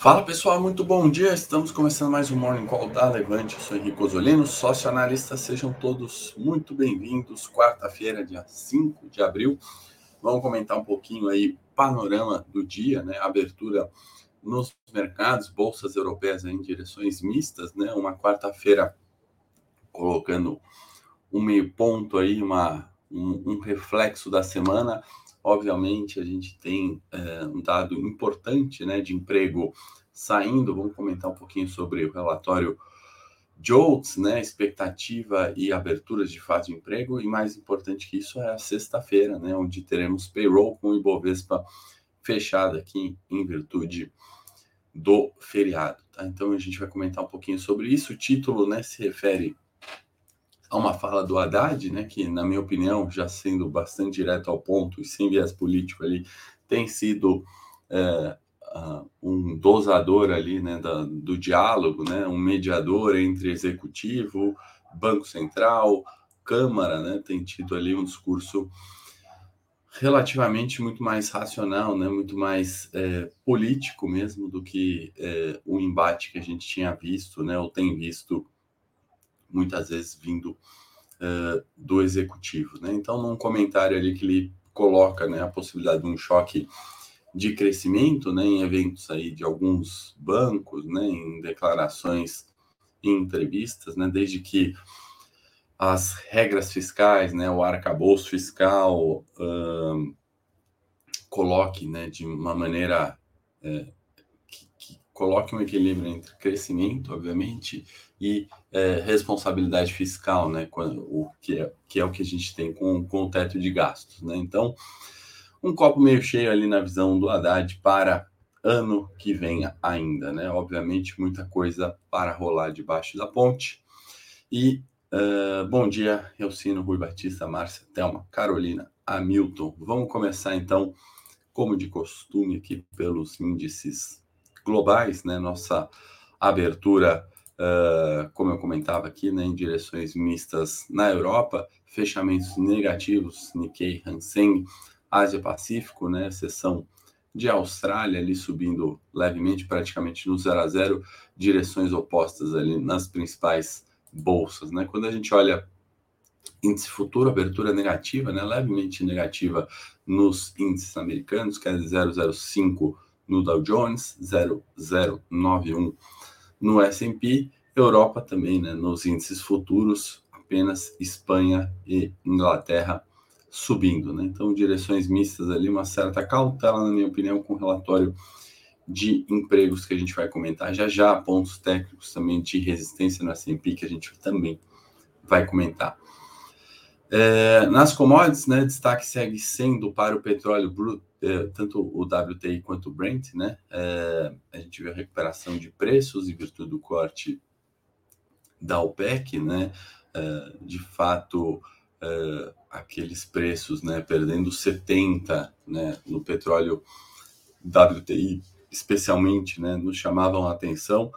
Fala pessoal, muito bom dia. Estamos começando mais um Morning Call da Levante. Eu sou Henrique Osolino, sócio analista. Sejam todos muito bem-vindos. Quarta-feira, dia 5 de abril. Vamos comentar um pouquinho aí panorama do dia, né? Abertura nos mercados, bolsas europeias em direções mistas, né? Uma quarta-feira colocando um meio ponto aí, uma, um, um reflexo da semana Obviamente, a gente tem é, um dado importante né, de emprego saindo. Vamos comentar um pouquinho sobre o relatório JOLTS, né, expectativa e aberturas de fase de emprego. E mais importante que isso é a sexta-feira, né, onde teremos payroll com o Ibovespa fechado aqui em virtude do feriado. Tá? Então a gente vai comentar um pouquinho sobre isso. O título né, se refere a uma fala do Haddad, né, que, na minha opinião, já sendo bastante direto ao ponto e sem viés político ali, tem sido é, um dosador ali né, da, do diálogo, né, um mediador entre executivo, Banco Central, Câmara, né, tem tido ali um discurso relativamente muito mais racional, né, muito mais é, político mesmo do que é, o embate que a gente tinha visto, né, ou tem visto muitas vezes vindo uh, do executivo. Né? Então, num comentário ali que ele coloca né, a possibilidade de um choque de crescimento né, em eventos aí de alguns bancos, né, em declarações em entrevistas, né, desde que as regras fiscais, né, o arcabouço fiscal uh, coloque né, de uma maneira que, coloque um equilíbrio entre crescimento, obviamente, e é, responsabilidade fiscal, né, quando, o que é, que é o que a gente tem com, com o teto de gastos, né? Então, um copo meio cheio ali na visão do Haddad para ano que vem ainda, né? Obviamente, muita coisa para rolar debaixo da ponte. E uh, bom dia, Elcino, Rui Batista, Márcia, Thelma, Carolina, Hamilton. Vamos começar então, como de costume, aqui pelos índices globais, né? Nossa abertura uh, como eu comentava aqui, né, em direções mistas na Europa, fechamentos negativos, Nikkei, Hansen, Ásia Pacífico, né, exceção de Austrália ali subindo levemente, praticamente no 0 a 0, direções opostas ali nas principais bolsas, né? Quando a gente olha índice futuro, abertura negativa, né, levemente negativa nos índices americanos, que é 0,05 no Dow Jones, 0,091 no S&P, Europa também, né, nos índices futuros, apenas Espanha e Inglaterra subindo, né? Então, direções mistas ali, uma certa cautela, na minha opinião, com o relatório de empregos que a gente vai comentar já já, pontos técnicos também de resistência no S&P que a gente também vai comentar. É, nas commodities, né, destaque segue sendo para o petróleo bruto, tanto o WTI quanto o Brent, né? É, a gente viu a recuperação de preços em virtude do corte da OPEC, né? É, de fato, é, aqueles preços, né, perdendo 70, né, no petróleo WTI, especialmente, né, nos chamavam a atenção,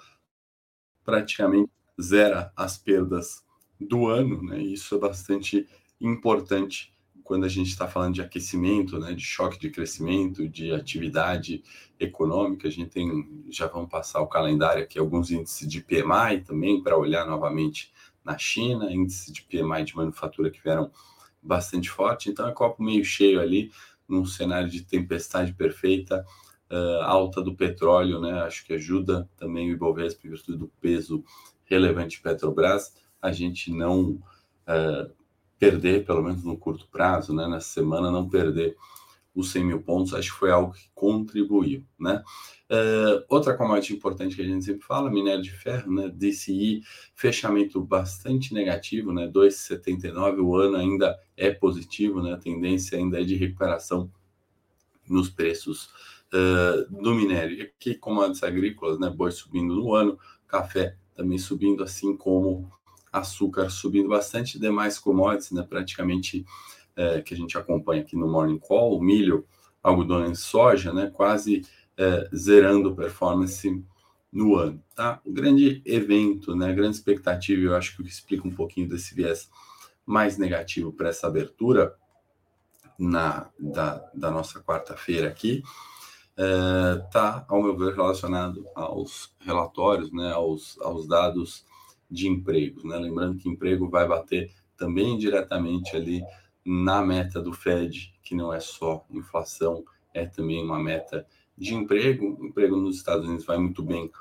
praticamente zera as perdas do ano, né? Isso é bastante importante quando a gente está falando de aquecimento, né, de choque de crescimento, de atividade econômica. A gente tem, já vamos passar o calendário aqui, alguns índices de PMI também, para olhar novamente na China, índices de PMI de manufatura que vieram bastante forte. Então, é copo meio cheio ali, num cenário de tempestade perfeita, uh, alta do petróleo, né? Acho que ajuda também o Ibovespa, em virtude do peso relevante de Petrobras. A gente não uh, perder, pelo menos no curto prazo, né, nessa semana, não perder os 100 mil pontos, acho que foi algo que contribuiu, né? Uh, outra commodity importante que a gente sempre fala, minério de ferro, né? DCI, fechamento bastante negativo, né? 2,79, o ano ainda é positivo, né? A tendência ainda é de recuperação nos preços uh, do minério. E aqui, commodities agrícolas, né? Boi subindo no ano, café também subindo, assim como açúcar subindo bastante, demais commodities, né, praticamente é, que a gente acompanha aqui no Morning Call, milho, algodão e soja, né, quase é, zerando performance no ano. Tá? O grande evento, né, a grande expectativa, eu acho que explica um pouquinho desse viés mais negativo para essa abertura na, da, da nossa quarta-feira aqui, está, é, ao meu ver, relacionado aos relatórios, né, aos, aos dados de empregos. Né? Lembrando que emprego vai bater também diretamente ali na meta do Fed, que não é só inflação, é também uma meta de emprego. O emprego nos Estados Unidos vai muito bem,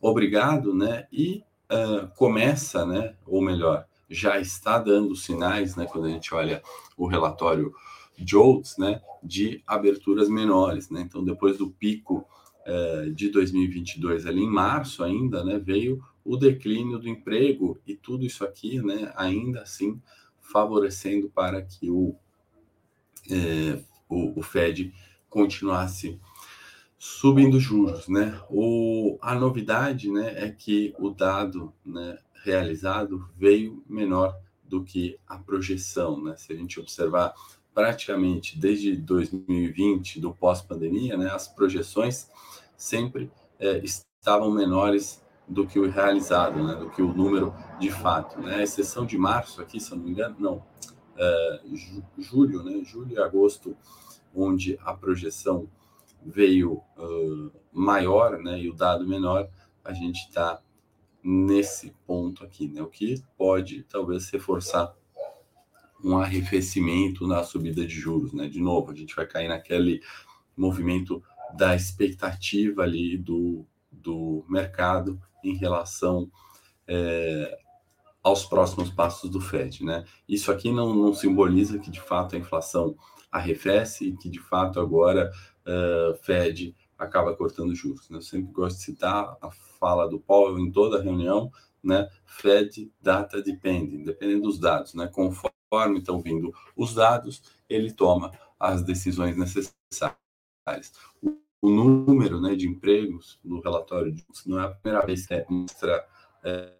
obrigado, né? E uh, começa, né? Ou melhor, já está dando sinais, né? Quando a gente olha o relatório JOLTS, né? De aberturas menores, né? Então, depois do pico uh, de 2022, ali em março ainda, né? Veio o declínio do emprego e tudo isso aqui, né? Ainda assim, favorecendo para que o, uh, o, o Fed continuasse subindo juros, né? O, a novidade, né, é que o dado, né, realizado veio menor do que a projeção, né? Se a gente observar praticamente desde 2020, do pós-pandemia, né, as projeções sempre é, estavam menores do que o realizado, né, do que o número de fato, né? A exceção de março aqui, se eu não me engano, não, é, julho, né, julho e agosto, onde a projeção veio uh, maior, né, e o dado menor, a gente está nesse ponto aqui, né, o que pode talvez reforçar um arrefecimento na subida de juros, né, de novo, a gente vai cair naquele movimento da expectativa ali do, do mercado em relação é, aos próximos passos do Fed, né? Isso aqui não, não simboliza que de fato a inflação arrefece e que de fato agora uh, Fed acaba cortando juros. Né? Eu sempre gosto de citar a fala do Powell em toda reunião, né? Fed data depende, dependendo dos dados, né? Conforme estão vindo os dados, ele toma as decisões necessárias. O número né, de empregos no relatório de não é a primeira vez que mostra é,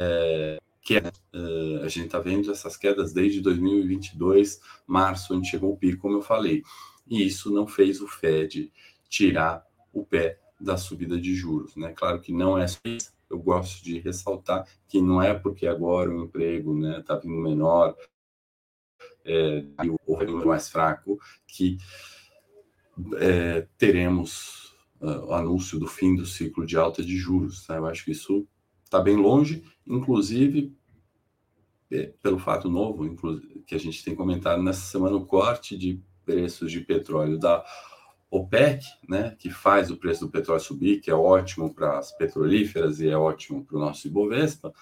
é, queda. Uh, a gente está vendo essas quedas desde 2022, março, onde chegou o pico, como eu falei e isso não fez o Fed tirar o pé da subida de juros. Né? Claro que não é isso. Eu gosto de ressaltar que não é porque agora o emprego está né, tá vindo menor é, e o retorno mais fraco que é, teremos uh, o anúncio do fim do ciclo de alta de juros. Tá? Eu acho que isso está bem longe, inclusive é, pelo fato novo que a gente tem comentado nessa semana, o corte de preços de petróleo da OPEC, né, que faz o preço do petróleo subir, que é ótimo para as petrolíferas e é ótimo para o nosso Ibovespa,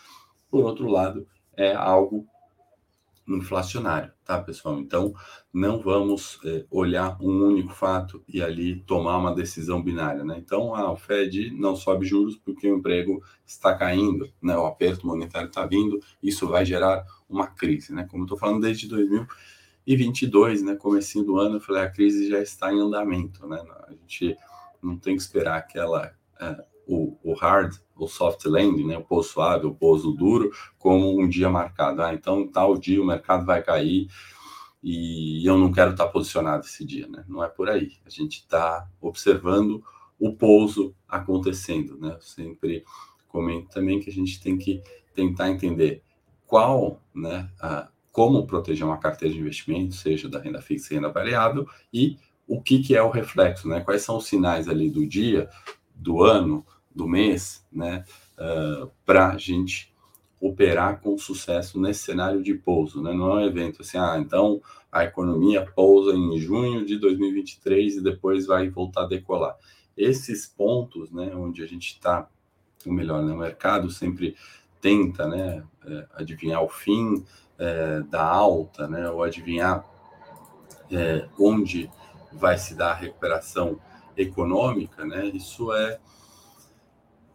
por outro lado, é algo inflacionário, tá, pessoal? Então, não vamos é, olhar um único fato e ali tomar uma decisão binária, né? Então, a o Fed não sobe juros porque o emprego está caindo, né? O aperto monetário está vindo, isso vai gerar uma crise, né? Como eu estou falando desde 2000 e 22, né, comecinho do ano, eu falei, a crise já está em andamento, né? A gente não tem que esperar aquela é, o, o, hard, o soft landing, né, o pouso suave, o pouso duro, como um dia marcado. Ah, então tal dia o mercado vai cair e eu não quero estar posicionado esse dia, né? Não é por aí. A gente está observando o pouso acontecendo, né? Sempre comento também que a gente tem que tentar entender qual, né, a, como proteger uma carteira de investimento, seja da renda fixa e renda variável, e o que, que é o reflexo, né? Quais são os sinais ali do dia, do ano, do mês, né? Uh, Para a gente operar com sucesso nesse cenário de pouso, né? Não é um evento assim, ah, então a economia pousa em junho de 2023 e depois vai voltar a decolar. Esses pontos, né, onde a gente está, ou melhor, né, o mercado sempre tenta, né, é, adivinhar o fim, é, da alta, né, ou adivinhar é, onde vai se dar a recuperação econômica, né, isso é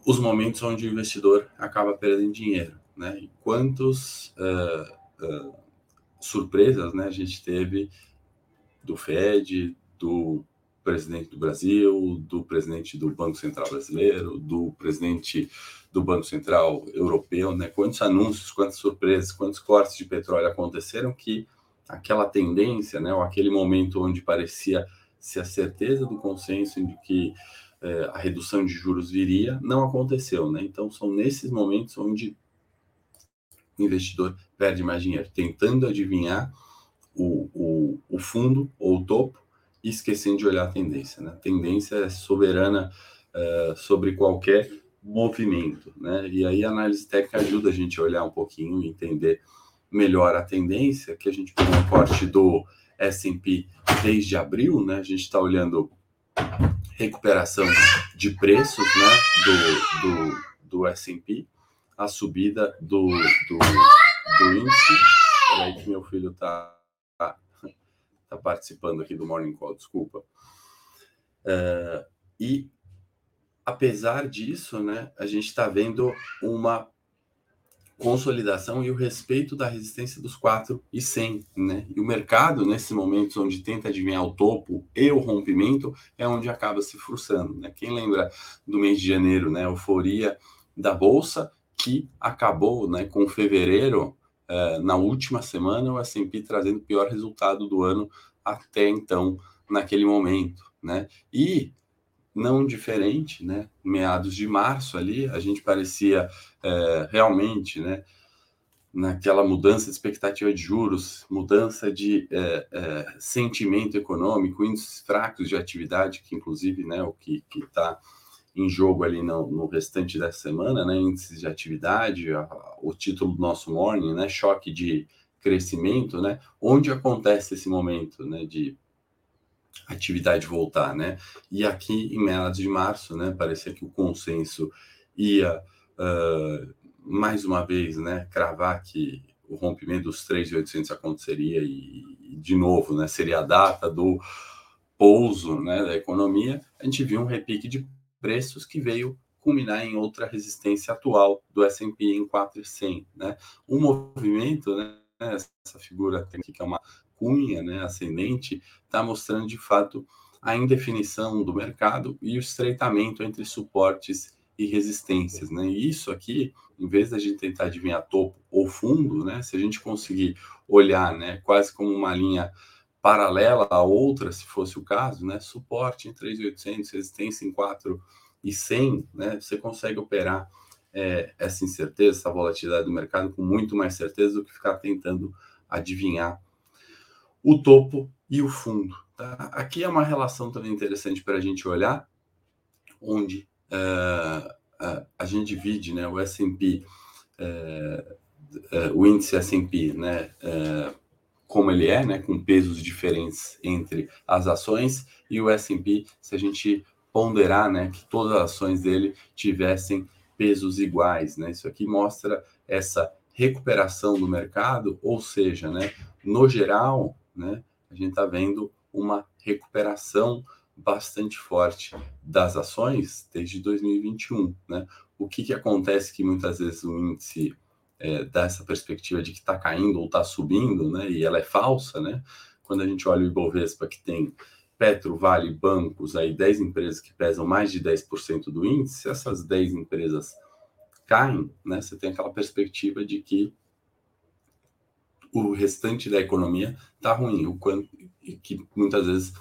os momentos onde o investidor acaba perdendo dinheiro, né, e quantos uh, uh, surpresas, né, a gente teve do Fed, do presidente do Brasil, do presidente do Banco Central Brasileiro, do presidente do Banco Central Europeu, né? Quantos anúncios, quantas surpresas, quantos cortes de petróleo aconteceram que aquela tendência, né, ou aquele momento onde parecia ser a certeza do consenso de que eh, a redução de juros viria, não aconteceu, né? Então são nesses momentos onde o investidor perde mais dinheiro, tentando adivinhar o, o, o fundo ou o topo esquecendo de olhar a tendência. Né? A tendência é soberana uh, sobre qualquer movimento. Né? E aí a análise técnica ajuda a gente a olhar um pouquinho e entender melhor a tendência, que a gente pegou um corte do S&P desde abril, né? A gente está olhando recuperação de preços, né? Do, do, do S&P, a subida do, do, do índice. Peraí que meu filho está tá, tá participando aqui do Morning Call, desculpa. Uh, e apesar disso, né, a gente está vendo uma consolidação e o respeito da resistência dos 4 e 100, né? E o mercado, nesses momentos onde tenta adivinhar o topo e o rompimento, é onde acaba se frustrando, né? Quem lembra do mês de janeiro, né? Euforia da Bolsa, que acabou, né, com fevereiro, eh, na última semana, o S&P trazendo o pior resultado do ano até então, naquele momento, né? E não diferente, né? Meados de março ali, a gente parecia é, realmente, né? Naquela mudança de expectativa de juros, mudança de é, é, sentimento econômico, índices fracos de atividade, que inclusive, né, o que está em jogo ali no, no, restante dessa semana, né, índices de atividade, a, o título do nosso morning, né, choque de crescimento, né, onde acontece esse momento, né, de atividade voltar, né? E aqui em meados de março, né, parecia que o consenso ia uh, mais uma vez, né, cravar que o rompimento dos 3.800 aconteceria e, de novo, né, seria a data do pouso, né, da economia. A gente viu um repique de preços que veio culminar em outra resistência atual do S&P em 4,100, né? Um movimento, né, essa figura que é uma cunha né, ascendente está mostrando de fato a indefinição do mercado e o estreitamento entre suportes e resistências, né? E isso aqui, em vez da gente tentar adivinhar topo ou fundo, né? Se a gente conseguir olhar, né, quase como uma linha paralela a outra, se fosse o caso, né? Suporte em 3.800, resistência em 4 e 100, né? Você consegue operar é, essa incerteza, essa volatilidade do mercado com muito mais certeza do que ficar tentando adivinhar o topo e o fundo. Tá? Aqui é uma relação também interessante para a gente olhar, onde uh, uh, a gente divide né, o S&P, uh, o índice S&P, né, como ele é, né, com pesos diferentes entre as ações, e o S&P, se a gente ponderar né, que todas as ações dele tivessem pesos iguais. Né? Isso aqui mostra essa recuperação do mercado, ou seja, né, no geral, né, a gente está vendo uma recuperação bastante forte das ações desde 2021. Né? O que, que acontece que muitas vezes o índice é, dá essa perspectiva de que está caindo ou está subindo, né? e ela é falsa, né? quando a gente olha o Ibovespa que tem Petro, Vale, bancos, aí 10 empresas que pesam mais de 10% do índice, essas 10 empresas caem, né, você tem aquela perspectiva de que o restante da economia está ruim, o quanto que muitas vezes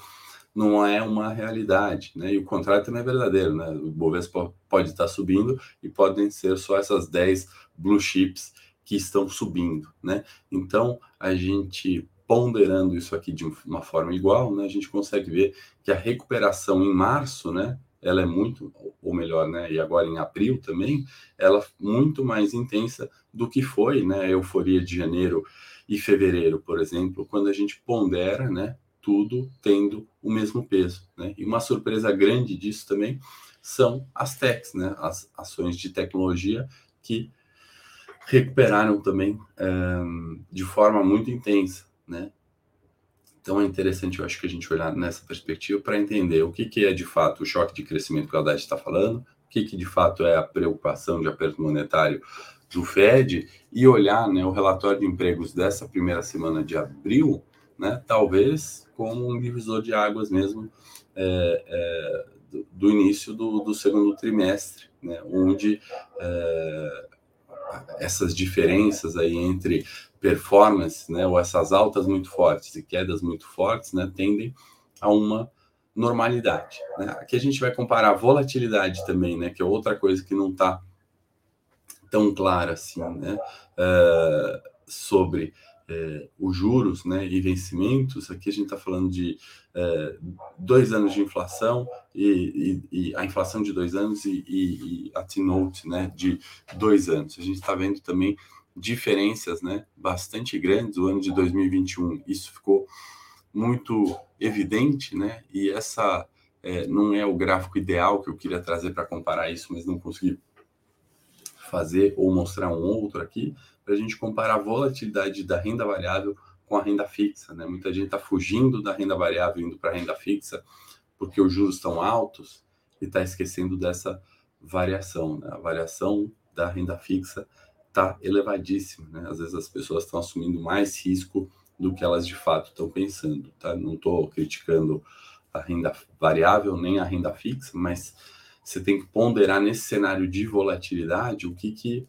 não é uma realidade, né? E o contrário também é verdadeiro, né? O Bovespa pode estar subindo e podem ser só essas 10 blue chips que estão subindo, né? Então, a gente ponderando isso aqui de uma forma igual, né, a gente consegue ver que a recuperação em março, né, ela é muito, ou melhor, né, e agora em abril também, ela é muito mais intensa do que foi, né, a euforia de janeiro e fevereiro, por exemplo, quando a gente pondera, né, tudo tendo o mesmo peso, né? E uma surpresa grande disso também são as techs, né, as ações de tecnologia que recuperaram também um, de forma muito intensa, né? Então é interessante, eu acho que a gente olhar nessa perspectiva para entender o que, que é de fato o choque de crescimento que o Haddad está falando, o que, que de fato é a preocupação de aperto monetário do Fed e olhar né, o relatório de empregos dessa primeira semana de abril, né, talvez como um divisor de águas mesmo é, é, do, do, início do, do, segundo trimestre, né, onde é, essas diferenças aí entre performance, né, ou essas altas muito fortes e quedas muito fortes, né, tendem a uma normalidade. Né? Aqui a gente vai comparar a volatilidade também, né, que é outra coisa que não está tão clara assim, né, uh, sobre é, os juros né, e vencimentos, aqui a gente está falando de é, dois anos de inflação e, e, e, a inflação de dois anos e, e a T-Note né, de dois anos. A gente está vendo também diferenças né, bastante grandes. O ano de 2021, isso ficou muito evidente, né? E essa é, não é o gráfico ideal que eu queria trazer para comparar isso, mas não consegui fazer ou mostrar um outro aqui para a gente comparar a volatilidade da renda variável com a renda fixa. Né? Muita gente está fugindo da renda variável indo para a renda fixa porque os juros estão altos e está esquecendo dessa variação. Né? A variação da renda fixa está elevadíssima. Né? Às vezes as pessoas estão assumindo mais risco do que elas de fato estão pensando. Tá? Não estou criticando a renda variável nem a renda fixa, mas você tem que ponderar nesse cenário de volatilidade o que, que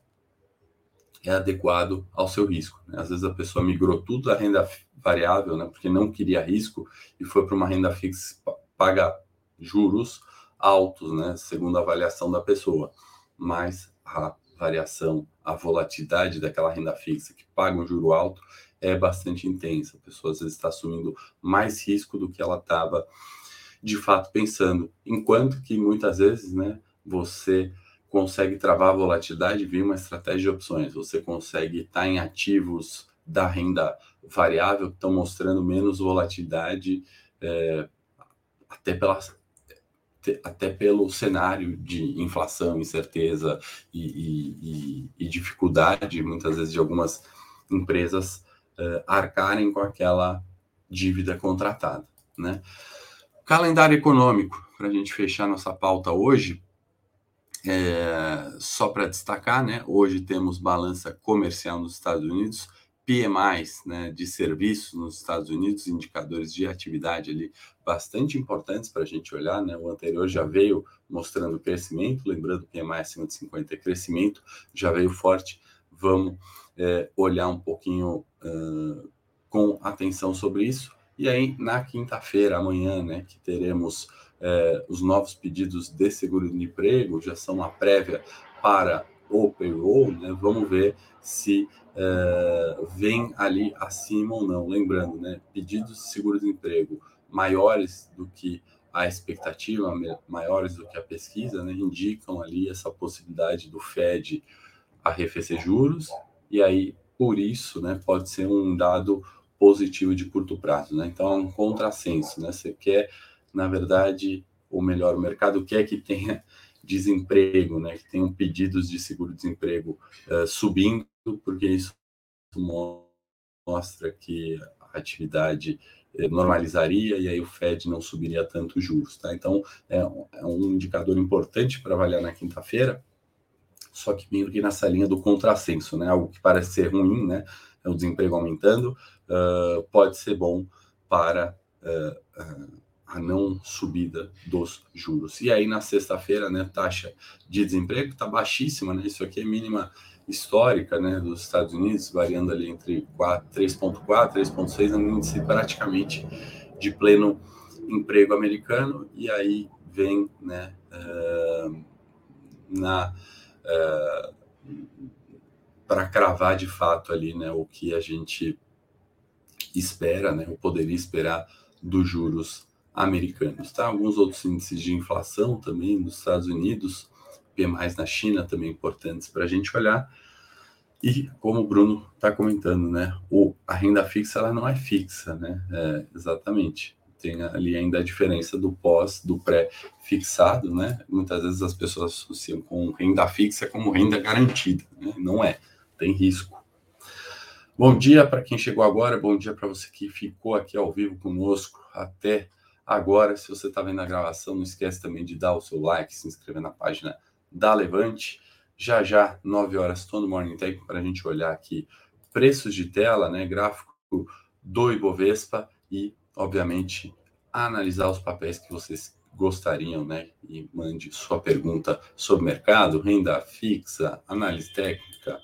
é adequado ao seu risco. Né? Às vezes a pessoa migrou tudo da renda variável, né, porque não queria risco, e foi para uma renda fixa paga juros altos, né, segundo a avaliação da pessoa. Mas a variação, a volatilidade daquela renda fixa que paga um juro alto é bastante intensa. A pessoa às vezes está assumindo mais risco do que ela estava de fato pensando. Enquanto que muitas vezes, né, você consegue travar a volatilidade via uma estratégia de opções. Você consegue estar em ativos da renda variável que estão mostrando menos volatilidade, é, até, pela, até pelo cenário de inflação, incerteza e, e, e, dificuldade, muitas vezes, de algumas empresas é, arcarem com aquela dívida contratada. Né? Calendário econômico, para a gente fechar nossa pauta hoje, é, só para destacar, né? Hoje temos balança comercial nos Estados Unidos, PMIs né, de serviços nos Estados Unidos, indicadores de atividade ali bastante importantes para a gente olhar. Né? O anterior já veio mostrando crescimento, lembrando que PMI acima de 50 é crescimento, já veio forte. Vamos é, olhar um pouquinho uh, com atenção sobre isso. E aí, na quinta-feira, amanhã, né, que teremos é, os novos pedidos de seguro-emprego, já são a prévia para o payroll, né, vamos ver se é, vem ali acima ou não. Lembrando, né, pedidos de seguro-desemprego maiores do que a expectativa, maiores do que a pesquisa, né, indicam ali essa possibilidade do Fed arrefecer juros, e aí, por isso, né, pode ser um dado positivo de curto prazo, né? Então é um contrassenso, né? Você quer, na verdade, ou melhor, o mercado quer que tenha desemprego, né? Que tenham pedidos de seguro-desemprego uh, subindo, porque isso mostra que a atividade eh, normalizaria e aí o Fed não subiria tanto juros, tá? Então é, é um indicador importante para avaliar na quinta-feira, só que meio que nessa linha do contrassenso, né? Algo que parece ser ruim, né? O desemprego aumentando, uh, pode ser bom para uh, a não subida dos juros. E aí, na sexta-feira, né, taxa de desemprego está baixíssima, né? Isso aqui é mínima histórica né, dos Estados Unidos, variando ali entre 3,4, 3,6, é um índice praticamente de pleno emprego americano, e aí vem né, uh, na uh, para cravar de fato ali né, o que a gente espera, né, ou poderia esperar dos juros americanos. Tá? Alguns outros índices de inflação também nos Estados Unidos, mais na China também importantes para a gente olhar. E como o Bruno está comentando, né, o, a renda fixa ela não é fixa, né? É, exatamente. Tem ali ainda a diferença do pós, do pré-fixado, né? Muitas vezes as pessoas associam com renda fixa como renda garantida, né? Não é, tem risco. Bom dia para quem chegou agora, bom dia para você que ficou aqui ao vivo conosco até agora. Se você está vendo a gravação, não esquece também de dar o seu like, se inscrever na página da Levante. Já já, 9 horas, todo Morning Tech, para a gente olhar aqui preços de tela, né, gráfico do Ibovespa e, obviamente, analisar os papéis que vocês gostariam, né? E mande sua pergunta sobre mercado, renda fixa, análise técnica,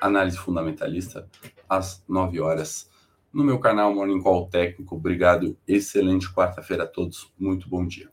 análise fundamentalista, às 9 horas, no meu canal Morning Call Técnico. Obrigado, excelente quarta-feira a todos, muito bom dia.